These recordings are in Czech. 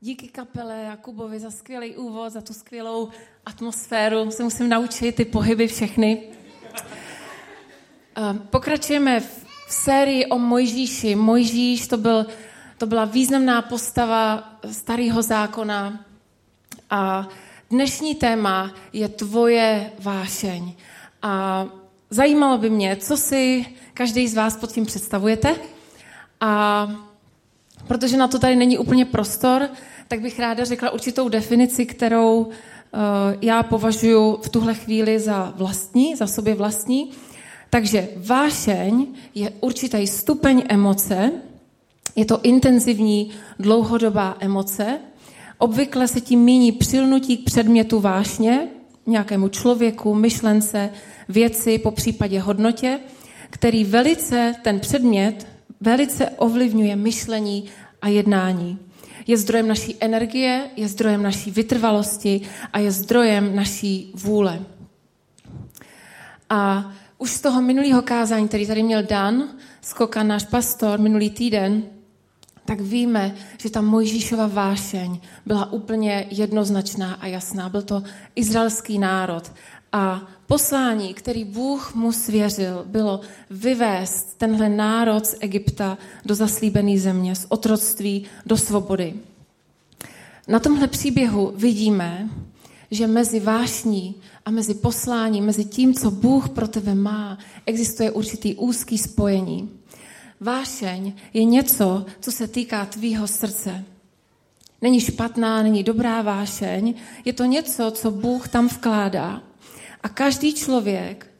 Díky kapele Jakubovi za skvělý úvod, za tu skvělou atmosféru. Se musím naučit ty pohyby všechny. Pokračujeme v sérii o Mojžíši. Mojžíš to, byl, to byla významná postava starého zákona. A dnešní téma je tvoje vášeň. A zajímalo by mě, co si každý z vás pod tím představujete. A protože na to tady není úplně prostor, tak bych ráda řekla určitou definici, kterou uh, já považuji v tuhle chvíli za vlastní, za sobě vlastní. Takže vášeň je určitý stupeň emoce, je to intenzivní dlouhodobá emoce. Obvykle se tím míní přilnutí k předmětu vášně, nějakému člověku, myšlence, věci, po případě hodnotě, který velice, ten předmět, velice ovlivňuje myšlení a jednání. Je zdrojem naší energie, je zdrojem naší vytrvalosti a je zdrojem naší vůle. A už z toho minulého kázání, který tady měl Dan, Skokan, náš pastor, minulý týden, tak víme, že ta Mojžíšova vášeň byla úplně jednoznačná a jasná. Byl to izraelský národ. A poslání, který Bůh mu svěřil, bylo vyvést tenhle národ z Egypta do zaslíbené země, z otroctví do svobody. Na tomhle příběhu vidíme, že mezi vášní a mezi posláním, mezi tím, co Bůh pro tebe má, existuje určitý úzký spojení. Vášeň je něco, co se týká tvýho srdce. Není špatná, není dobrá vášeň, je to něco, co Bůh tam vkládá. A každý člověk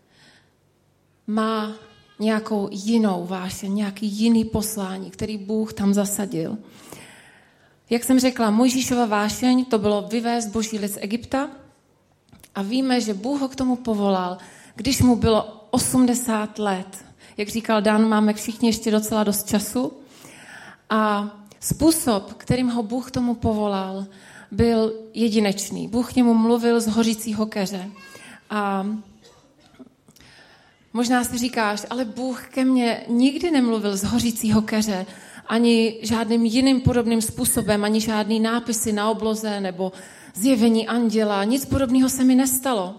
má nějakou jinou vášeň, nějaký jiný poslání, který Bůh tam zasadil. Jak jsem řekla, Mojžíšova vášeň to bylo vyvést boží lid z Egypta a víme, že Bůh ho k tomu povolal, když mu bylo 80 let. Jak říkal Dan, máme všichni ještě docela dost času. A způsob, kterým ho Bůh k tomu povolal, byl jedinečný. Bůh k němu mluvil z hořícího keře. A možná si říkáš, ale Bůh ke mně nikdy nemluvil z hořícího keře, ani žádným jiným podobným způsobem, ani žádný nápisy na obloze nebo zjevení anděla. Nic podobného se mi nestalo.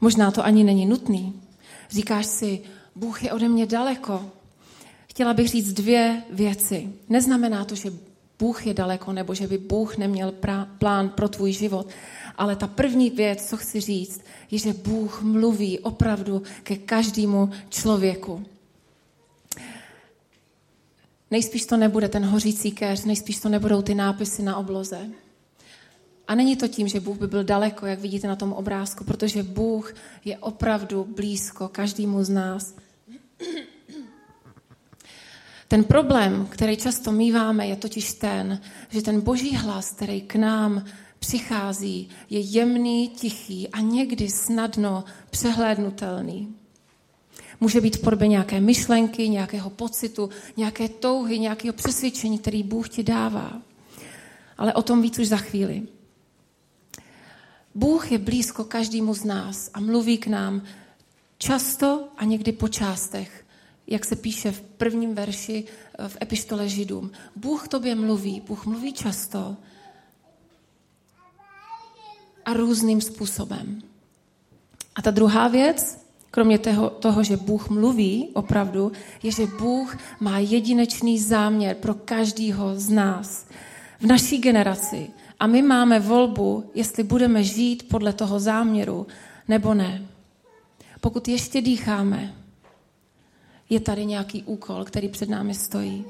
Možná to ani není nutný. Říkáš si, Bůh je ode mě daleko. Chtěla bych říct dvě věci. Neznamená to, že Bůh je daleko, nebo že by Bůh neměl plán pro tvůj život. Ale ta první věc, co chci říct, je, že Bůh mluví opravdu ke každému člověku. Nejspíš to nebude ten hořící keř, nejspíš to nebudou ty nápisy na obloze. A není to tím, že Bůh by byl daleko, jak vidíte na tom obrázku, protože Bůh je opravdu blízko každému z nás. Ten problém, který často míváme, je totiž ten, že ten boží hlas, který k nám přichází, je jemný, tichý a někdy snadno přehlédnutelný. Může být v podobě nějaké myšlenky, nějakého pocitu, nějaké touhy, nějakého přesvědčení, který Bůh ti dává. Ale o tom víc už za chvíli. Bůh je blízko každému z nás a mluví k nám často a někdy po částech, jak se píše v prvním verši eh, v epištole Židům. Bůh tobě mluví, Bůh mluví často a různým způsobem. A ta druhá věc, kromě toho, toho, že Bůh mluví opravdu, je, že Bůh má jedinečný záměr pro každýho z nás. V naší generaci. A my máme volbu, jestli budeme žít podle toho záměru, nebo ne. Pokud ještě dýcháme, je tady nějaký úkol, který před námi stojí.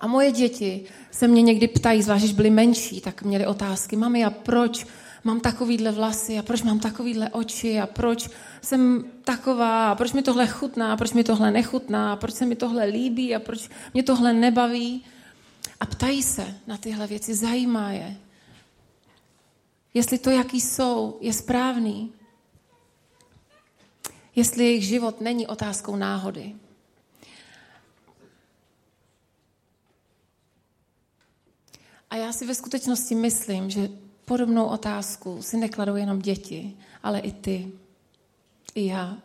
A moje děti se mě někdy ptají, zvlášť když byly menší, tak měly otázky. Mami, a proč mám takovýhle vlasy a proč mám takovýhle oči a proč jsem taková a proč mi tohle chutná a proč mi tohle nechutná a proč se mi tohle líbí a proč mě tohle nebaví. A ptají se na tyhle věci, zajímá je. Jestli to, jaký jsou, je správný. Jestli jejich život není otázkou náhody. A já si ve skutečnosti myslím, že Podobnou otázku si nekladou jenom děti, ale i ty, i já.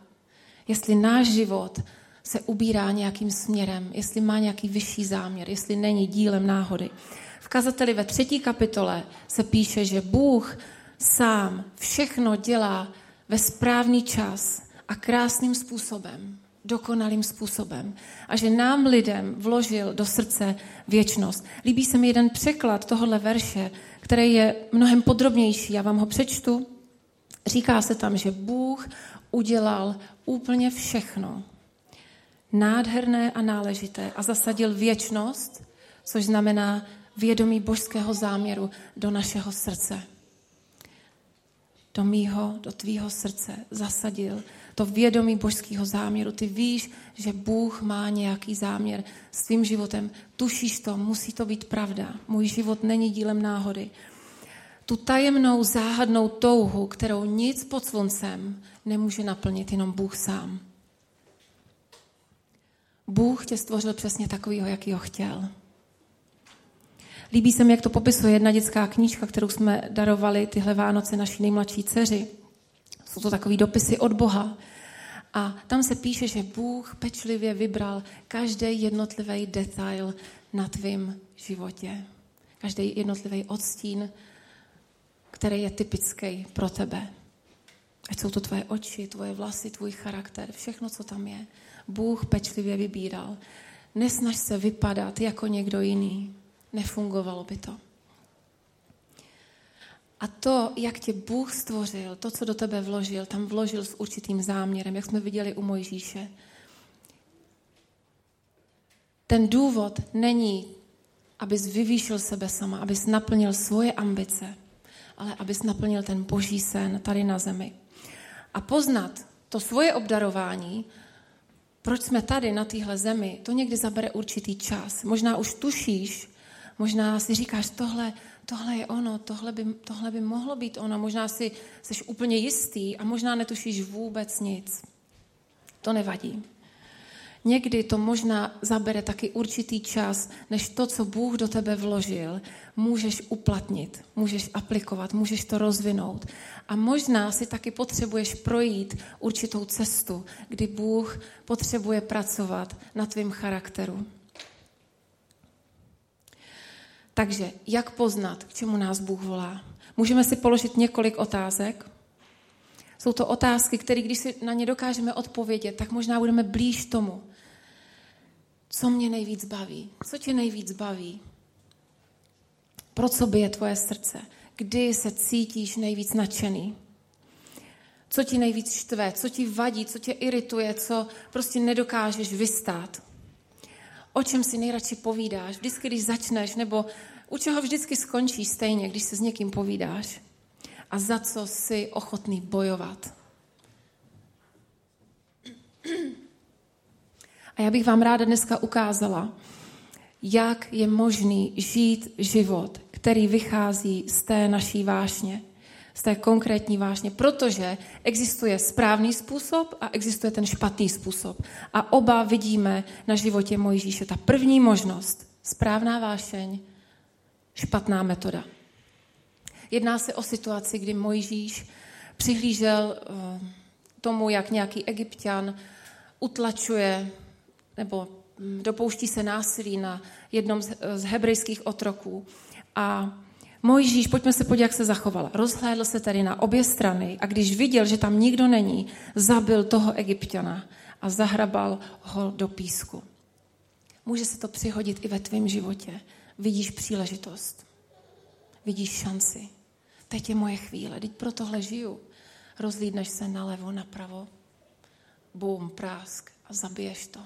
Jestli náš život se ubírá nějakým směrem, jestli má nějaký vyšší záměr, jestli není dílem náhody. V kazateli ve třetí kapitole se píše, že Bůh sám všechno dělá ve správný čas a krásným způsobem, dokonalým způsobem. A že nám lidem vložil do srdce věčnost. Líbí se mi jeden překlad tohohle verše, který je mnohem podrobnější. Já vám ho přečtu. Říká se tam, že Bůh udělal úplně všechno nádherné a náležité a zasadil věčnost, což znamená vědomí božského záměru do našeho srdce. Do mýho, do tvýho srdce zasadil to vědomí božského záměru. Ty víš, že Bůh má nějaký záměr s tvým životem. Tušíš to, musí to být pravda. Můj život není dílem náhody. Tu tajemnou, záhadnou touhu, kterou nic pod sluncem nemůže naplnit, jenom Bůh sám. Bůh tě stvořil přesně takovýho, jaký ho chtěl. Líbí se mi, jak to popisuje jedna dětská knížka, kterou jsme darovali tyhle Vánoce naší nejmladší dceři. Jsou to takové dopisy od Boha. A tam se píše, že Bůh pečlivě vybral každý jednotlivý detail na tvém životě. Každý jednotlivý odstín, který je typický pro tebe. Ať jsou to tvoje oči, tvoje vlasy, tvůj charakter, všechno, co tam je. Bůh pečlivě vybíral. Nesnaž se vypadat jako někdo jiný. Nefungovalo by to. A to, jak tě Bůh stvořil, to, co do tebe vložil, tam vložil s určitým záměrem, jak jsme viděli u Mojžíše. Ten důvod není, abys vyvýšil sebe sama, abys naplnil svoje ambice, ale abys naplnil ten boží sen tady na zemi. A poznat to svoje obdarování proč jsme tady na téhle zemi, to někdy zabere určitý čas. Možná už tušíš, možná si říkáš, tohle, tohle je ono, tohle by, tohle by mohlo být ono, možná si jsi úplně jistý a možná netušíš vůbec nic. To nevadí. Někdy to možná zabere taky určitý čas, než to, co Bůh do tebe vložil, můžeš uplatnit, můžeš aplikovat, můžeš to rozvinout. A možná si taky potřebuješ projít určitou cestu, kdy Bůh potřebuje pracovat na tvém charakteru. Takže jak poznat, k čemu nás Bůh volá? Můžeme si položit několik otázek. Jsou to otázky, které, když si na ně dokážeme odpovědět, tak možná budeme blíž tomu, co mě nejvíc baví, co tě nejvíc baví, pro co by je tvoje srdce, kdy se cítíš nejvíc nadšený, co ti nejvíc štve, co ti vadí, co tě irituje, co prostě nedokážeš vystát. O čem si nejradši povídáš, vždycky, když začneš, nebo u čeho vždycky skončíš stejně, když se s někým povídáš. A za co jsi ochotný bojovat. A já bych vám ráda dneska ukázala, jak je možný žít život, který vychází z té naší vášně, z té konkrétní vášně, protože existuje správný způsob a existuje ten špatný způsob. A oba vidíme na životě Mojžíše. Ta první možnost, správná vášeň, špatná metoda. Jedná se o situaci, kdy Mojžíš přihlížel eh, tomu, jak nějaký egyptian utlačuje nebo mm, dopouští se násilí na jednom z hebrejských otroků. A Mojžíš, pojďme se podívat, jak se zachoval. Rozhlédl se tedy na obě strany a když viděl, že tam nikdo není, zabil toho egyptiana a zahrabal ho do písku. Může se to přihodit i ve tvém životě. Vidíš příležitost. Vidíš šanci. Teď je moje chvíle, teď pro tohle žiju. Rozlídneš se nalevo, napravo. Bum, prásk a zabiješ to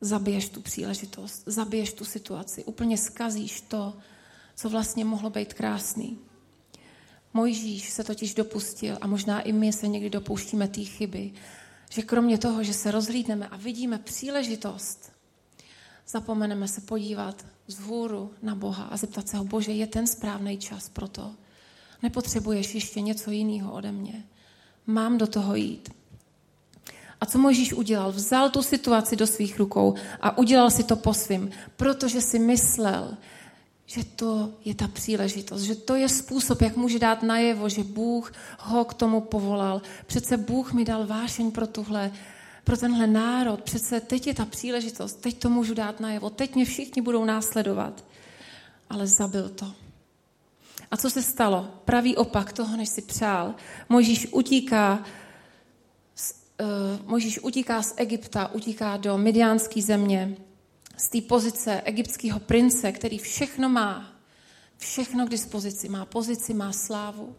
zabiješ tu příležitost, zabiješ tu situaci, úplně skazíš to, co vlastně mohlo být krásný. Mojžíš se totiž dopustil, a možná i my se někdy dopouštíme té chyby, že kromě toho, že se rozhlídneme a vidíme příležitost, zapomeneme se podívat vzhůru na Boha a zeptat se ho, Bože, je ten správný čas pro to? Nepotřebuješ ještě něco jiného ode mě? Mám do toho jít. A co Mojžíš udělal? Vzal tu situaci do svých rukou a udělal si to po svým, protože si myslel, že to je ta příležitost, že to je způsob, jak může dát najevo, že Bůh ho k tomu povolal. Přece Bůh mi dal vášeň pro tuhle, pro tenhle národ. Přece teď je ta příležitost, teď to můžu dát najevo, teď mě všichni budou následovat. Ale zabil to. A co se stalo? Pravý opak toho, než si přál. Možíš utíká z, uh, Možíš utíká z Egypta, utíká do Midiánské země, z té pozice egyptského prince, který všechno má, všechno k dispozici, má pozici, má slávu,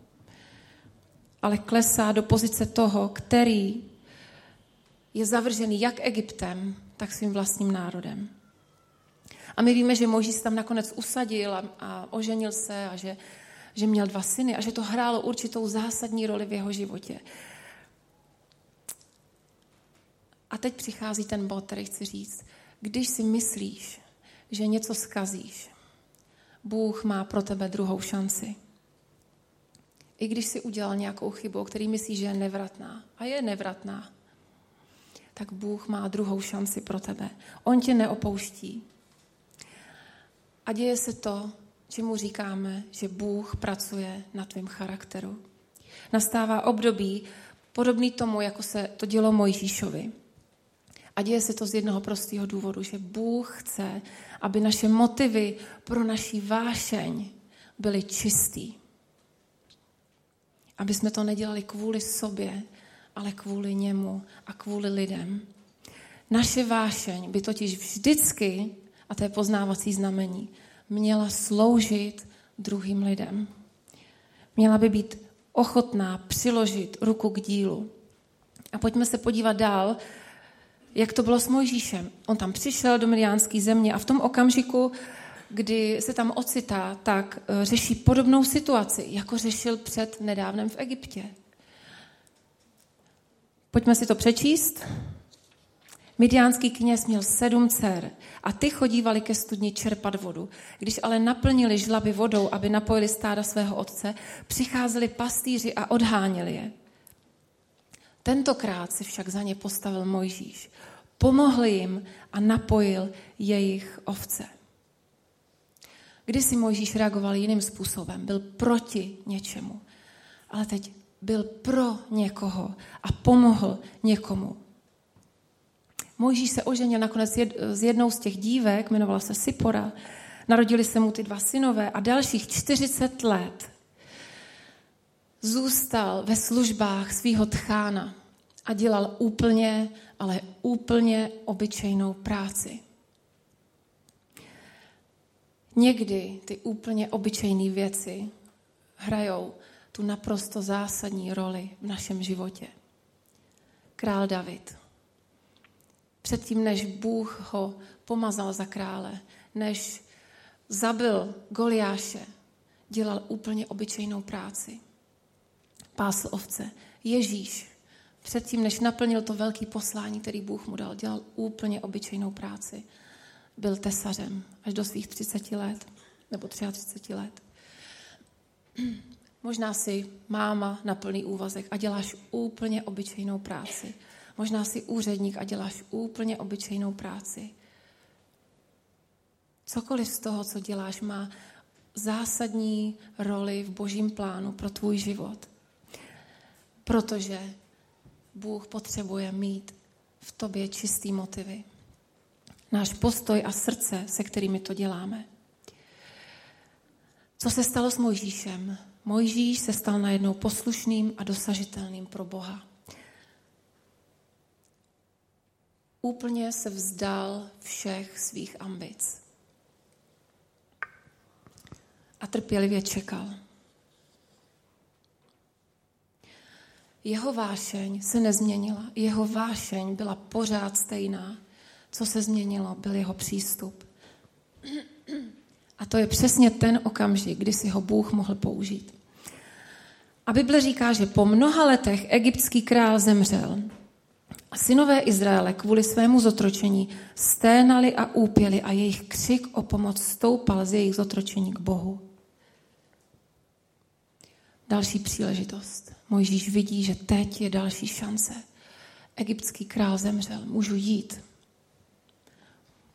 ale klesá do pozice toho, který je zavržený jak Egyptem, tak svým vlastním národem. A my víme, že Moží se tam nakonec usadil a, a oženil se a že, že měl dva syny a že to hrálo určitou zásadní roli v jeho životě. A teď přichází ten bod, který chci říct. Když si myslíš, že něco skazíš, Bůh má pro tebe druhou šanci. I když si udělal nějakou chybu, který myslíš, že je nevratná, a je nevratná, tak Bůh má druhou šanci pro tebe. On tě neopouští. A děje se to, čemu říkáme, že Bůh pracuje na tvém charakteru. Nastává období podobný tomu, jako se to dělo Mojžíšovi. A děje se to z jednoho prostého důvodu, že Bůh chce, aby naše motivy pro naší vášeň byly čistý. Aby jsme to nedělali kvůli sobě, ale kvůli němu a kvůli lidem. Naše vášeň by totiž vždycky, a to je poznávací znamení, měla sloužit druhým lidem. Měla by být ochotná přiložit ruku k dílu. A pojďme se podívat dál, jak to bylo s Mojžíšem. On tam přišel do Midiánské země a v tom okamžiku, kdy se tam ocitá, tak eh, řeší podobnou situaci, jako řešil před nedávnem v Egyptě. Pojďme si to přečíst. Midiánský kněz měl sedm dcer a ty chodívali ke studni čerpat vodu. Když ale naplnili žlaby vodou, aby napojili stáda svého otce, přicházeli pastýři a odháněli je. Tentokrát si však za ně postavil Mojžíš. Pomohl jim a napojil jejich ovce. Když si Mojžíš reagoval jiným způsobem, byl proti něčemu, ale teď byl pro někoho a pomohl někomu. Mojžíš se oženil nakonec s jednou z těch dívek, jmenovala se Sipora. Narodili se mu ty dva synové a dalších 40 let zůstal ve službách svého tchána a dělal úplně, ale úplně obyčejnou práci. Někdy ty úplně obyčejné věci hrajou tu naprosto zásadní roli v našem životě. Král David. Předtím, než Bůh ho pomazal za krále, než zabil Goliáše, dělal úplně obyčejnou práci. Pásl ovce. Ježíš, předtím, než naplnil to velké poslání, který Bůh mu dal, dělal úplně obyčejnou práci. Byl tesařem až do svých 30 let, nebo 33 let. Možná si máma na plný úvazek a děláš úplně obyčejnou práci. Možná si úředník a děláš úplně obyčejnou práci. Cokoliv z toho, co děláš, má zásadní roli v božím plánu pro tvůj život. Protože Bůh potřebuje mít v tobě čistý motivy. Náš postoj a srdce, se kterými to děláme. Co se stalo s Mojžíšem? Mojžíš se stal najednou poslušným a dosažitelným pro Boha. Úplně se vzdal všech svých ambic. A trpělivě čekal. Jeho vášeň se nezměnila. Jeho vášeň byla pořád stejná. Co se změnilo, byl jeho přístup. A to je přesně ten okamžik, kdy si ho Bůh mohl použít. A Bible říká, že po mnoha letech egyptský král zemřel. A synové Izraele kvůli svému zotročení sténali a úpěli a jejich křik o pomoc stoupal z jejich zotročení k Bohu. Další příležitost. Mojžíš vidí, že teď je další šance. Egyptský král zemřel. Můžu jít.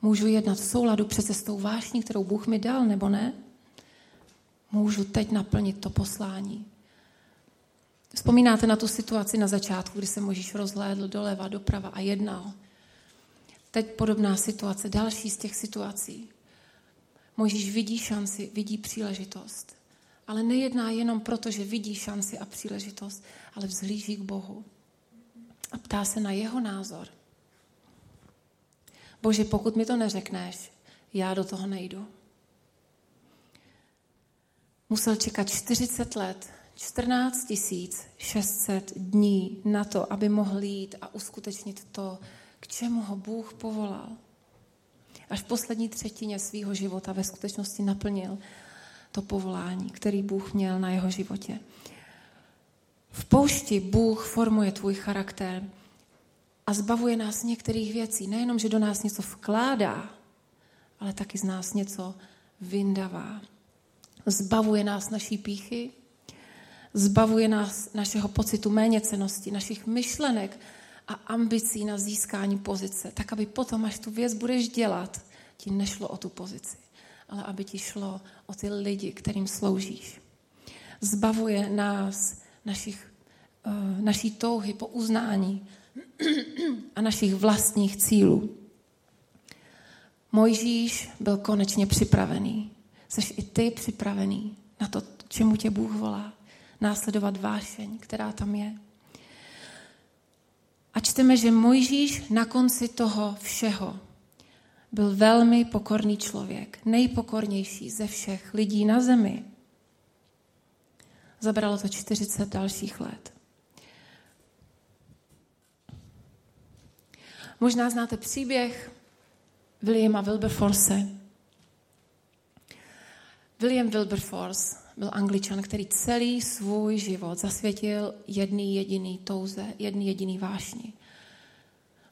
Můžu jednat v souladu přece s tou vášní, kterou Bůh mi dal, nebo ne? Můžu teď naplnit to poslání. Vzpomínáte na tu situaci na začátku, kdy se Možíš rozhlédl doleva, doprava a jednal. Teď podobná situace, další z těch situací. Možíš vidí šanci, vidí příležitost. Ale nejedná jenom proto, že vidí šanci a příležitost, ale vzhlíží k Bohu. A ptá se na jeho názor. Bože, pokud mi to neřekneš, já do toho nejdu. Musel čekat 40 let, 14 600 dní na to, aby mohl jít a uskutečnit to, k čemu ho Bůh povolal. Až v poslední třetině svého života ve skutečnosti naplnil to povolání, který Bůh měl na jeho životě. V poušti Bůh formuje tvůj charakter a zbavuje nás některých věcí. Nejenom, že do nás něco vkládá, ale taky z nás něco vyndavá. Zbavuje nás naší píchy, zbavuje nás našeho pocitu méněcenosti, našich myšlenek a ambicí na získání pozice, tak aby potom, až tu věc budeš dělat, ti nešlo o tu pozici, ale aby ti šlo o ty lidi, kterým sloužíš. Zbavuje nás našich, uh, naší touhy po uznání a našich vlastních cílů. Mojžíš byl konečně připravený. Jsi i ty připravený na to, čemu tě Bůh volá. Následovat vášeň, která tam je. A čteme, že Mojžíš na konci toho všeho byl velmi pokorný člověk, nejpokornější ze všech lidí na zemi. Zabralo to 40 dalších let. Možná znáte příběh Williama Wilberforce. William Wilberforce byl angličan, který celý svůj život zasvětil jedný jediný touze, jedný jediný vášni.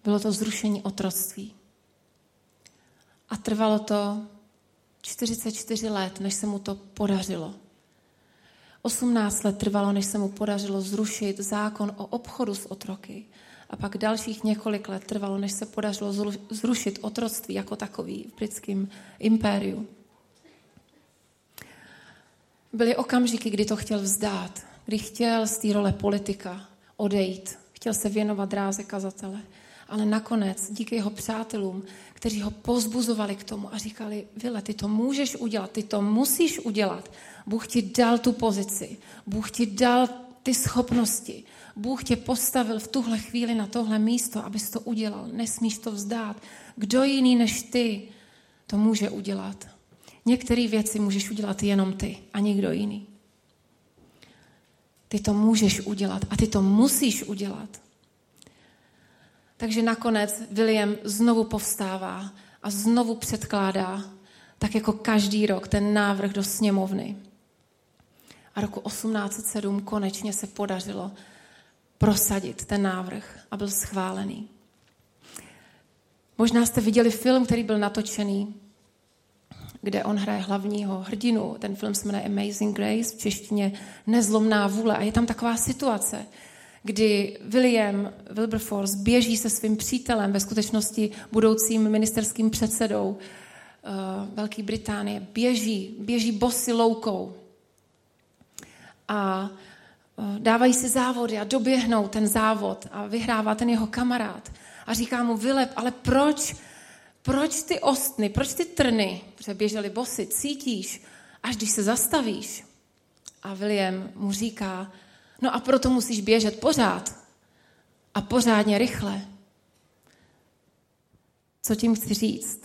Bylo to zrušení otroctví. A trvalo to 44 let, než se mu to podařilo. 18 let trvalo, než se mu podařilo zrušit zákon o obchodu s otroky. A pak dalších několik let trvalo, než se podařilo zrušit otroctví jako takový v britském impériu. Byly okamžiky, kdy to chtěl vzdát, kdy chtěl z té role politika odejít, chtěl se věnovat dráze kazatele. Ale nakonec, díky jeho přátelům, kteří ho pozbuzovali k tomu a říkali, Vile, ty to můžeš udělat, ty to musíš udělat. Bůh ti dal tu pozici, Bůh ti dal ty schopnosti, Bůh tě postavil v tuhle chvíli na tohle místo, abys to udělal. Nesmíš to vzdát. Kdo jiný než ty to může udělat? Některé věci můžeš udělat jenom ty a nikdo jiný. Ty to můžeš udělat a ty to musíš udělat. Takže nakonec William znovu povstává a znovu předkládá, tak jako každý rok, ten návrh do sněmovny. A roku 1807 konečně se podařilo prosadit ten návrh a byl schválený. Možná jste viděli film, který byl natočený, kde on hraje hlavního hrdinu. Ten film se jmenuje Amazing Grace, v češtině Nezlomná vůle. A je tam taková situace, kdy William Wilberforce běží se svým přítelem, ve skutečnosti budoucím ministerským předsedou uh, Velké Británie, běží, běží bosy loukou. A uh, dávají si závody a doběhnou ten závod a vyhrává ten jeho kamarád. A říká mu, Vilep, ale proč, proč ty ostny, proč ty trny, protože běželi bosy, cítíš, až když se zastavíš? A William mu říká, No a proto musíš běžet pořád. A pořádně rychle. Co tím chci říct?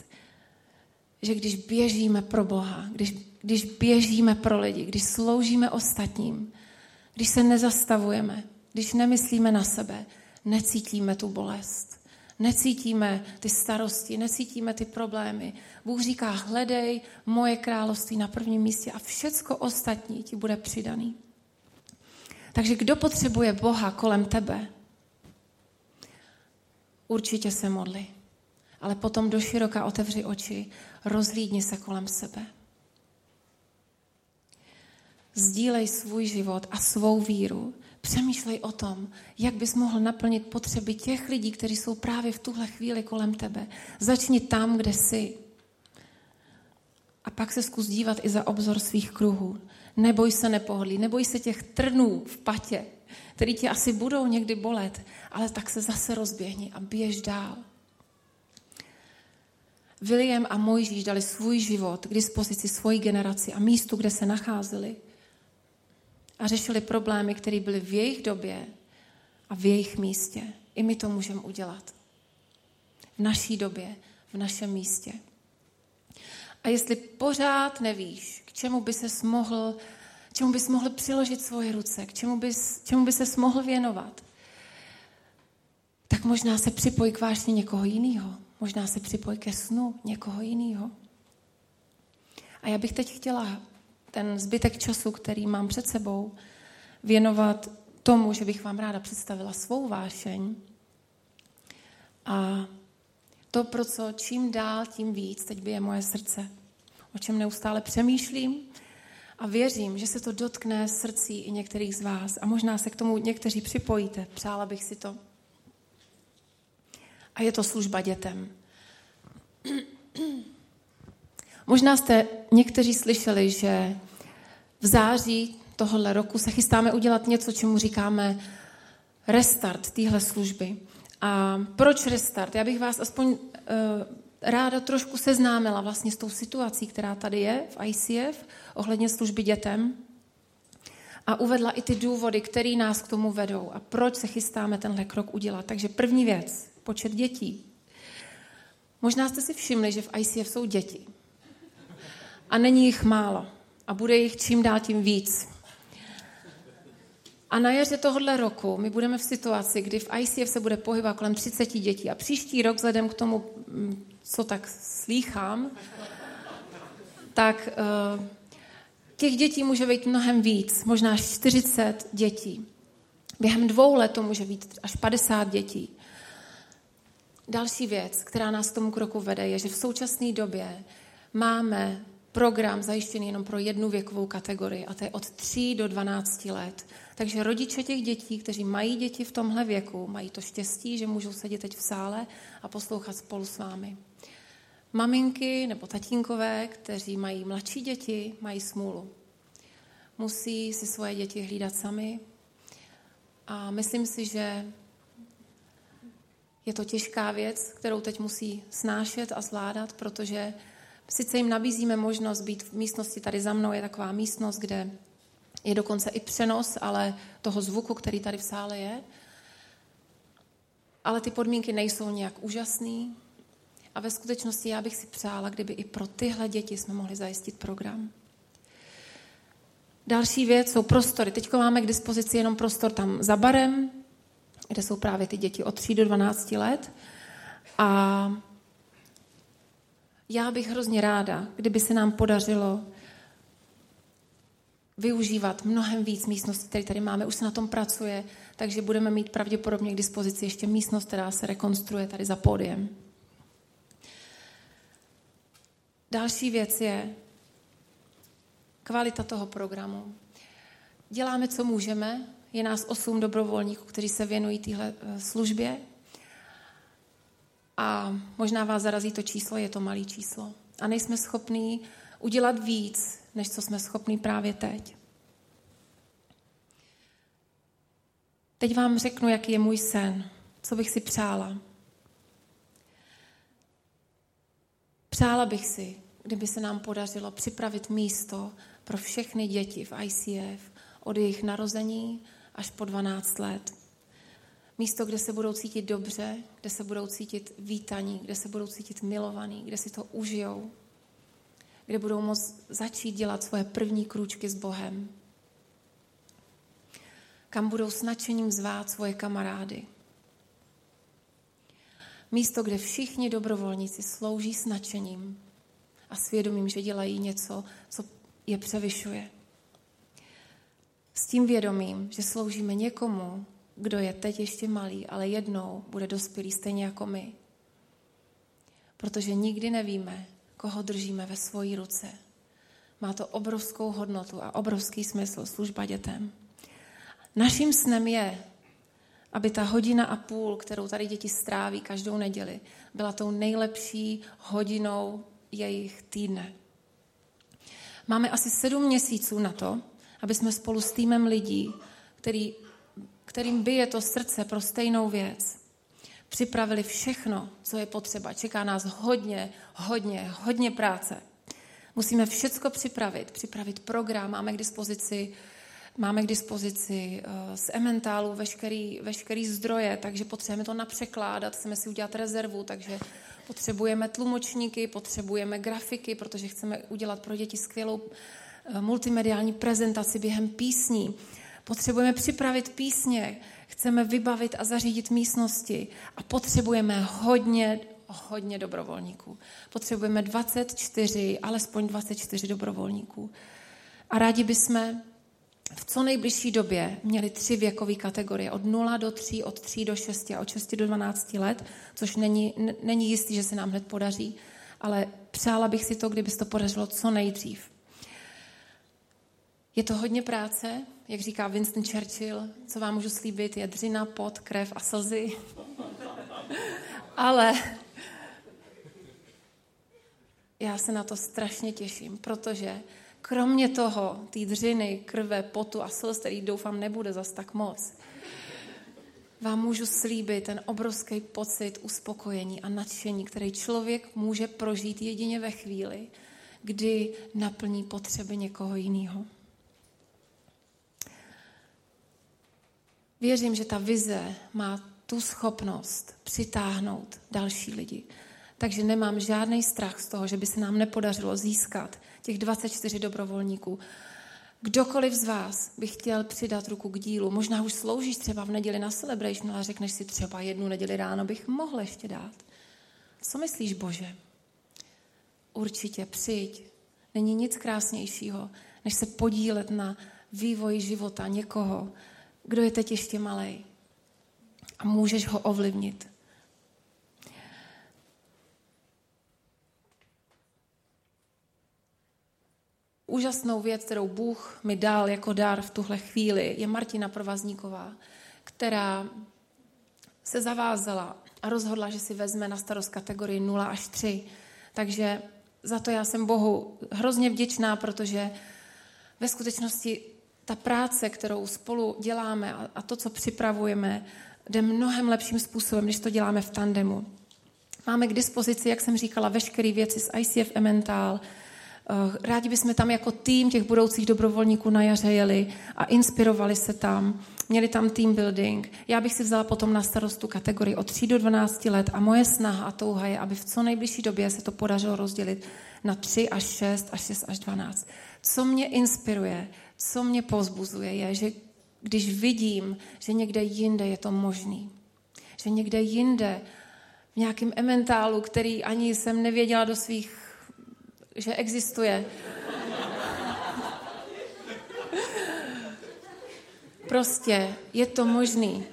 Že když běžíme pro Boha, když, když běžíme pro lidi, když sloužíme ostatním, když se nezastavujeme, když nemyslíme na sebe, necítíme tu bolest. Necítíme ty starosti, necítíme ty problémy. Bůh říká, hledej moje království na prvním místě a všecko ostatní ti bude přidaný. Takže kdo potřebuje Boha kolem tebe? Určitě se modli. Ale potom do široka otevři oči, rozhlídni se kolem sebe. Sdílej svůj život a svou víru. Přemýšlej o tom, jak bys mohl naplnit potřeby těch lidí, kteří jsou právě v tuhle chvíli kolem tebe. Začni tam, kde jsi. A pak se zkus dívat i za obzor svých kruhů. Neboj se nepohodlí, neboj se těch trnů v patě, které tě asi budou někdy bolet, ale tak se zase rozběhni a běž dál. William a Mojžíš dali svůj život k dispozici svojí generaci a místu, kde se nacházeli a řešili problémy, které byly v jejich době a v jejich místě. I my to můžeme udělat. V naší době, v našem místě. A jestli pořád nevíš, čemu by se mohl, čemu bys mohl přiložit svoje ruce, k čemu bys, čemu by se mohl věnovat, tak možná se připoj k vášni někoho jiného. Možná se připoj ke snu někoho jiného. A já bych teď chtěla ten zbytek času, který mám před sebou, věnovat tomu, že bych vám ráda představila svou vášeň a to, pro co čím dál, tím víc teď bije moje srdce, o čem neustále přemýšlím a věřím, že se to dotkne srdcí i některých z vás a možná se k tomu někteří připojíte. Přála bych si to. A je to služba dětem. Možná jste někteří slyšeli, že v září tohohle roku se chystáme udělat něco, čemu říkáme restart téhle služby. A proč restart? Já bych vás aspoň uh, ráda trošku seznámila vlastně s tou situací, která tady je v ICF ohledně služby dětem a uvedla i ty důvody, které nás k tomu vedou a proč se chystáme tenhle krok udělat. Takže první věc, počet dětí. Možná jste si všimli, že v ICF jsou děti. A není jich málo. A bude jich čím dál tím víc. A na jaře tohohle roku my budeme v situaci, kdy v ICF se bude pohybovat kolem 30 dětí. A příští rok, vzhledem k tomu, mm, co tak slýchám, tak uh, těch dětí může být mnohem víc, možná 40 dětí. Během dvou let to může být až 50 dětí. Další věc, která nás k tomu kroku vede, je, že v současné době máme program zajištěný jenom pro jednu věkovou kategorii a to je od 3 do 12 let. Takže rodiče těch dětí, kteří mají děti v tomhle věku, mají to štěstí, že můžou sedět teď v sále a poslouchat spolu s vámi. Maminky nebo tatínkové, kteří mají mladší děti, mají smůlu. Musí si svoje děti hlídat sami a myslím si, že je to těžká věc, kterou teď musí snášet a zvládat, protože sice jim nabízíme možnost být v místnosti, tady za mnou je taková místnost, kde je dokonce i přenos, ale toho zvuku, který tady v sále je. Ale ty podmínky nejsou nějak úžasný. A ve skutečnosti já bych si přála, kdyby i pro tyhle děti jsme mohli zajistit program. Další věc jsou prostory. Teď máme k dispozici jenom prostor tam za barem, kde jsou právě ty děti od 3 do 12 let. A já bych hrozně ráda, kdyby se nám podařilo využívat mnohem víc místností, které tady máme. Už se na tom pracuje, takže budeme mít pravděpodobně k dispozici ještě místnost, která se rekonstruuje tady za pódiem. Další věc je kvalita toho programu. Děláme, co můžeme, je nás osm dobrovolníků, kteří se věnují téhle eh, službě. A možná vás zarazí to číslo, je to malé číslo. A nejsme schopní udělat víc, než co jsme schopní právě teď. Teď vám řeknu, jaký je můj sen, co bych si přála. Přála bych si, kdyby se nám podařilo připravit místo pro všechny děti v ICF od jejich narození až po 12 let. Místo, kde se budou cítit dobře, kde se budou cítit vítaní, kde se budou cítit milovaní, kde si to užijou, kde budou moct začít dělat svoje první krůčky s Bohem, kam budou s nadšením zvát svoje kamarády. Místo, kde všichni dobrovolníci slouží s nadšením a svědomím, že dělají něco, co je převyšuje. S tím vědomím, že sloužíme někomu, kdo je teď ještě malý, ale jednou bude dospělý stejně jako my. Protože nikdy nevíme, koho držíme ve svojí ruce. Má to obrovskou hodnotu a obrovský smysl služba dětem. Naším snem je, aby ta hodina a půl, kterou tady děti stráví každou neděli, byla tou nejlepší hodinou jejich týdne. Máme asi sedm měsíců na to, aby jsme spolu s týmem lidí, který kterým bije to srdce pro stejnou věc, připravili všechno, co je potřeba. Čeká nás hodně, hodně, hodně práce. Musíme všecko připravit, připravit program, máme k dispozici Máme k dispozici eh, z Ementálu veškerý, veškerý zdroje, takže potřebujeme to napřekládat, chceme si udělat rezervu, takže potřebujeme tlumočníky, potřebujeme grafiky, protože chceme udělat pro děti skvělou eh, multimediální prezentaci během písní. Potřebujeme připravit písně, chceme vybavit a zařídit místnosti a potřebujeme hodně, hodně dobrovolníků. Potřebujeme 24, alespoň 24 dobrovolníků. A rádi bychom v co nejbližší době měli tři věkové kategorie, od 0 do 3, od 3 do 6 a od 6 do 12 let, což není, není jistý, že se nám hned podaří, ale přála bych si to, kdyby se to podařilo co nejdřív. Je to hodně práce, jak říká Winston Churchill, co vám můžu slíbit, je dřina, pot, krev a slzy. Ale já se na to strašně těším, protože kromě toho, té dřiny, krve, potu a slz, který doufám nebude zas tak moc, vám můžu slíbit ten obrovský pocit uspokojení a nadšení, který člověk může prožít jedině ve chvíli, kdy naplní potřeby někoho jiného. Věřím, že ta vize má tu schopnost přitáhnout další lidi. Takže nemám žádný strach z toho, že by se nám nepodařilo získat těch 24 dobrovolníků. Kdokoliv z vás by chtěl přidat ruku k dílu, možná už sloužíš třeba v neděli na celebration, ale řekneš si třeba jednu neděli ráno bych mohl ještě dát. Co myslíš, Bože? Určitě přijď. Není nic krásnějšího, než se podílet na vývoji života někoho, kdo je teď ještě malý. A můžeš ho ovlivnit. Úžasnou věc, kterou Bůh mi dal jako dar v tuhle chvíli, je Martina Provazníková, která se zavázala a rozhodla, že si vezme na starost kategorii 0 až 3. Takže za to já jsem Bohu hrozně vděčná, protože ve skutečnosti ta práce, kterou spolu děláme a to, co připravujeme, jde mnohem lepším způsobem, když to děláme v tandemu. Máme k dispozici, jak jsem říkala, veškeré věci z ICF Emmental, rádi bychom tam jako tým těch budoucích dobrovolníků na jaře jeli a inspirovali se tam. Měli tam team building. Já bych si vzala potom na starostu kategorii od 3 do 12 let a moje snaha a touha je, aby v co nejbližší době se to podařilo rozdělit na 3 až 6 až 6 až 12. Co mě inspiruje, co mě pozbuzuje, je, že když vidím, že někde jinde je to možný, že někde jinde v nějakém ementálu, který ani jsem nevěděla do svých že existuje. Prostě je to možný.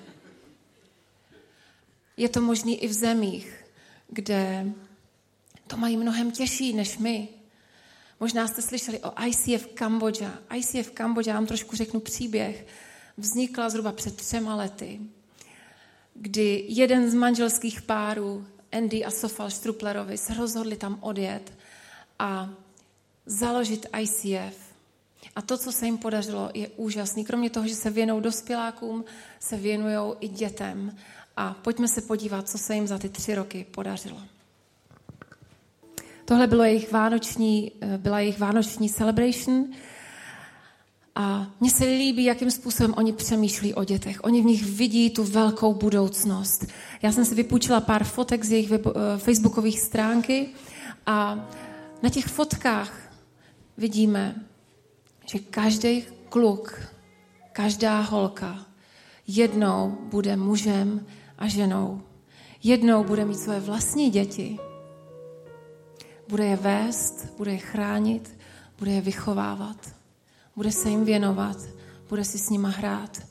Je to možný i v zemích, kde to mají mnohem těžší než my. Možná jste slyšeli o ICF Kambodža. ICF Kambodža, vám trošku řeknu příběh, vznikla zhruba před třema lety, kdy jeden z manželských párů, Andy a Sofal Štruplerovi, se rozhodli tam odjet a založit ICF. A to, co se jim podařilo, je úžasný. Kromě toho, že se věnou dospělákům, se věnují i dětem. A pojďme se podívat, co se jim za ty tři roky podařilo. Tohle bylo jejich vánoční, eh, byla jejich vánoční celebration. A mně se líbí, jakým způsobem oni přemýšlí o dětech. Oni v nich vidí tu velkou budoucnost. Já jsem si vypůjčila pár fotek z jejich web, eh, facebookových stránky a na těch fotkách vidíme, že každý kluk, každá holka jednou bude mužem a ženou. Jednou bude mít své vlastní děti. Bude je vést, bude je chránit, bude je vychovávat. Bude se jim věnovat, bude si s nima hrát.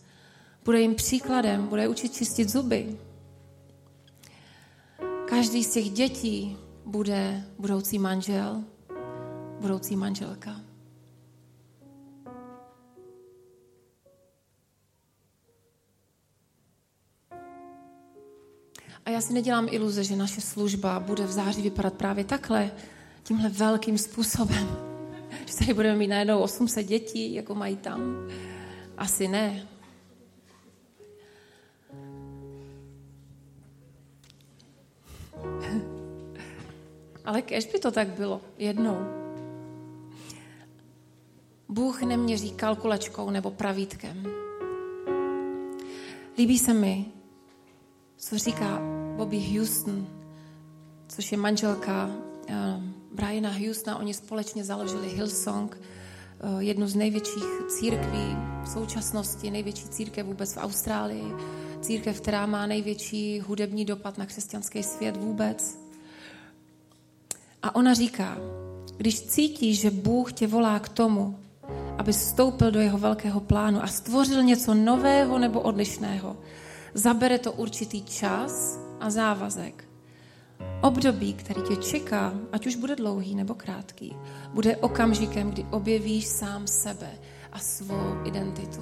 Bude jim příkladem, bude je učit čistit zuby. Každý z těch dětí bude budoucí manžel, budoucí manželka. A já si nedělám iluze, že naše služba bude v září vypadat právě takhle, tímhle velkým způsobem. Že tady budeme mít najednou 800 dětí, jako mají tam. Asi ne. Yeah. Ale kež by to tak bylo jednou. Bůh neměří kalkulačkou nebo pravítkem. Líbí se mi, co říká Bobby Houston, což je manželka uh, Briana Houstona. Oni společně založili Hillsong, uh, jednu z největších církví v současnosti, největší církev vůbec v Austrálii, církev, která má největší hudební dopad na křesťanský svět vůbec. A ona říká, když cítíš, že Bůh tě volá k tomu, aby vstoupil do jeho velkého plánu a stvořil něco nového nebo odlišného, zabere to určitý čas a závazek. Období, který tě čeká, ať už bude dlouhý nebo krátký, bude okamžikem, kdy objevíš sám sebe a svou identitu.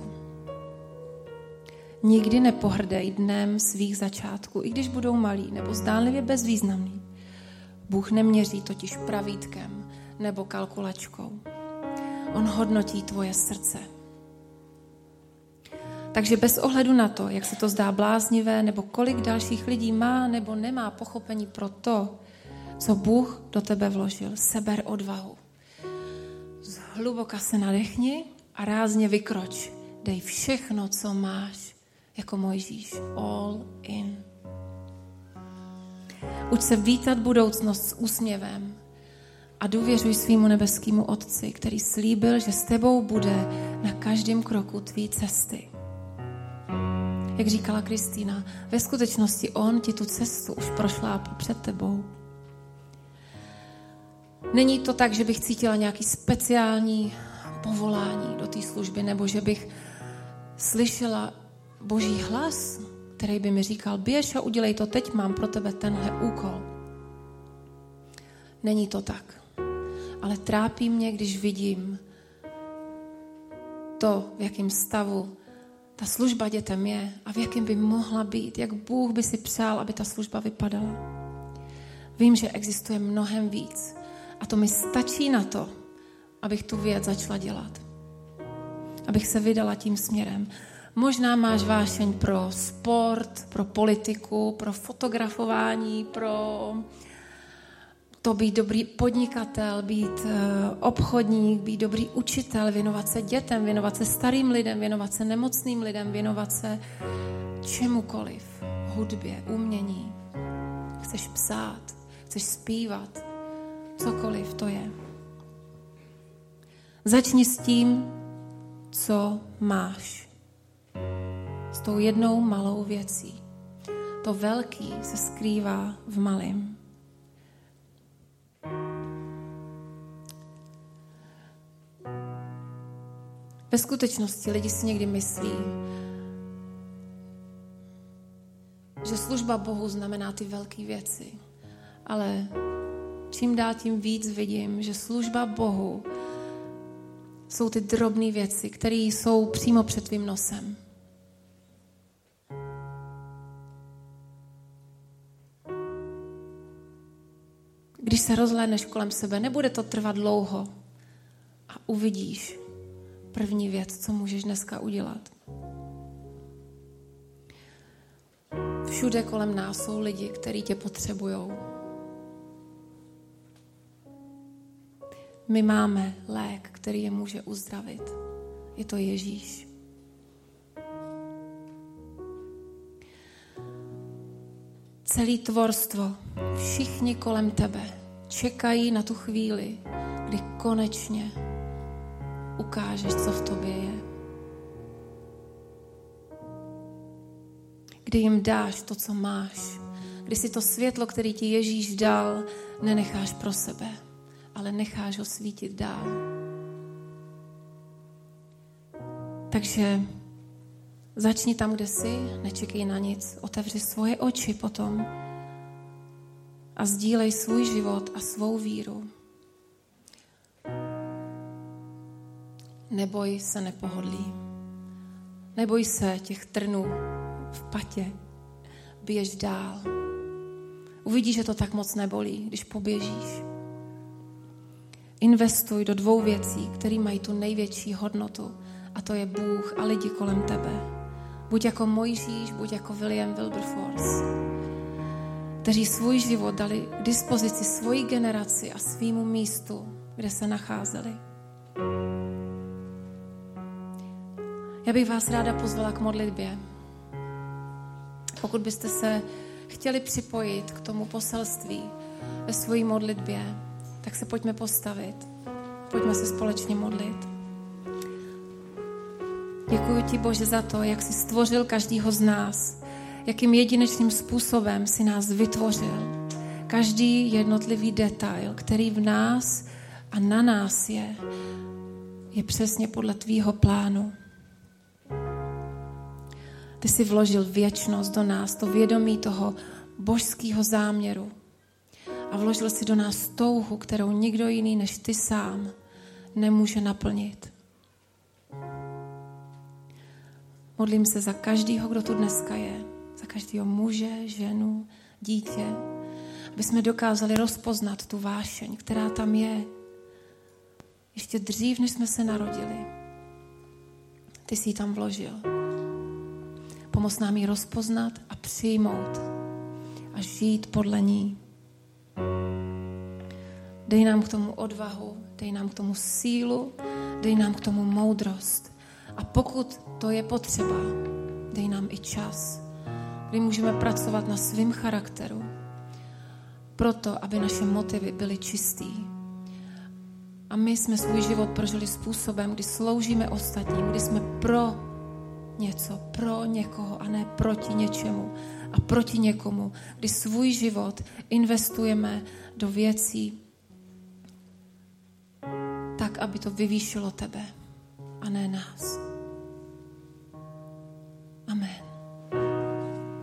Nikdy nepohrdej dnem svých začátků, i když budou malí nebo zdánlivě bezvýznamný. Bůh neměří totiž pravítkem nebo kalkulačkou. On hodnotí tvoje srdce. Takže bez ohledu na to, jak se to zdá bláznivé, nebo kolik dalších lidí má nebo nemá pochopení pro to, co Bůh do tebe vložil, seber odvahu. Zhluboka se nadechni a rázně vykroč. Dej všechno, co máš, jako Mojžíš. All in. Uč se vítat budoucnost s úsměvem a důvěřuj svýmu nebeskému Otci, který slíbil, že s tebou bude na každém kroku tvý cesty. Jak říkala Kristýna, ve skutečnosti On ti tu cestu už prošlápl před tebou. Není to tak, že bych cítila nějaký speciální povolání do té služby, nebo že bych slyšela boží hlas, který by mi říkal, běž a udělej to, teď mám pro tebe tenhle úkol. Není to tak. Ale trápí mě, když vidím to, v jakém stavu ta služba dětem je a v jakém by mohla být, jak Bůh by si přál, aby ta služba vypadala. Vím, že existuje mnohem víc a to mi stačí na to, abych tu věc začala dělat. Abych se vydala tím směrem. Možná máš vášeň pro sport, pro politiku, pro fotografování, pro to být dobrý podnikatel, být uh, obchodník, být dobrý učitel, věnovat se dětem, věnovat se starým lidem, věnovat se nemocným lidem, věnovat se čemukoliv, hudbě, umění. Chceš psát, chceš zpívat, cokoliv to je. Začni s tím, co máš. S tou jednou malou věcí. To velký se skrývá v malém. Ve skutečnosti lidi si někdy myslí, že služba Bohu znamená ty velké věci. Ale čím dál tím víc vidím, že služba Bohu jsou ty drobné věci, které jsou přímo před tvým nosem. Když se rozhlédneš kolem sebe, nebude to trvat dlouho a uvidíš, první věc, co můžeš dneska udělat. Všude kolem nás jsou lidi, kteří tě potřebují. My máme lék, který je může uzdravit. Je to Ježíš. Celý tvorstvo, všichni kolem tebe čekají na tu chvíli, kdy konečně ukážeš, co v tobě je. Kdy jim dáš to, co máš. Kdy si to světlo, který ti Ježíš dal, nenecháš pro sebe, ale necháš ho svítit dál. Takže začni tam, kde jsi, nečekej na nic, otevři svoje oči potom a sdílej svůj život a svou víru. Neboj se nepohodlí. Neboj se těch trnů v patě. Běž dál. Uvidíš, že to tak moc nebolí, když poběžíš. Investuj do dvou věcí, které mají tu největší hodnotu. A to je Bůh a lidi kolem tebe. Buď jako Mojžíš, buď jako William Wilberforce. kteří svůj život dali k dispozici svojí generaci a svýmu místu, kde se nacházeli. Já bych vás ráda pozvala k modlitbě. Pokud byste se chtěli připojit k tomu poselství ve své modlitbě, tak se pojďme postavit. Pojďme se společně modlit. Děkuji ti, Bože, za to, jak jsi stvořil každýho z nás, jakým jedinečným způsobem si nás vytvořil. Každý jednotlivý detail, který v nás a na nás je, je přesně podle tvýho plánu. Ty jsi vložil věčnost do nás, to vědomí toho božského záměru. A vložil si do nás touhu, kterou nikdo jiný než ty sám nemůže naplnit. Modlím se za každého, kdo tu dneska je, za každého muže, ženu, dítě, aby jsme dokázali rozpoznat tu vášeň, která tam je. Ještě dřív, než jsme se narodili. Ty jsi ji tam vložil. Pomoz nám ji rozpoznat a přijmout a žít podle ní. Dej nám k tomu odvahu, dej nám k tomu sílu, dej nám k tomu moudrost. A pokud to je potřeba, dej nám i čas, kdy můžeme pracovat na svém charakteru, proto, aby naše motivy byly čistý. A my jsme svůj život prožili způsobem, kdy sloužíme ostatním, kdy jsme pro něco, pro někoho a ne proti něčemu a proti někomu, kdy svůj život investujeme do věcí tak, aby to vyvýšilo tebe a ne nás. Amen.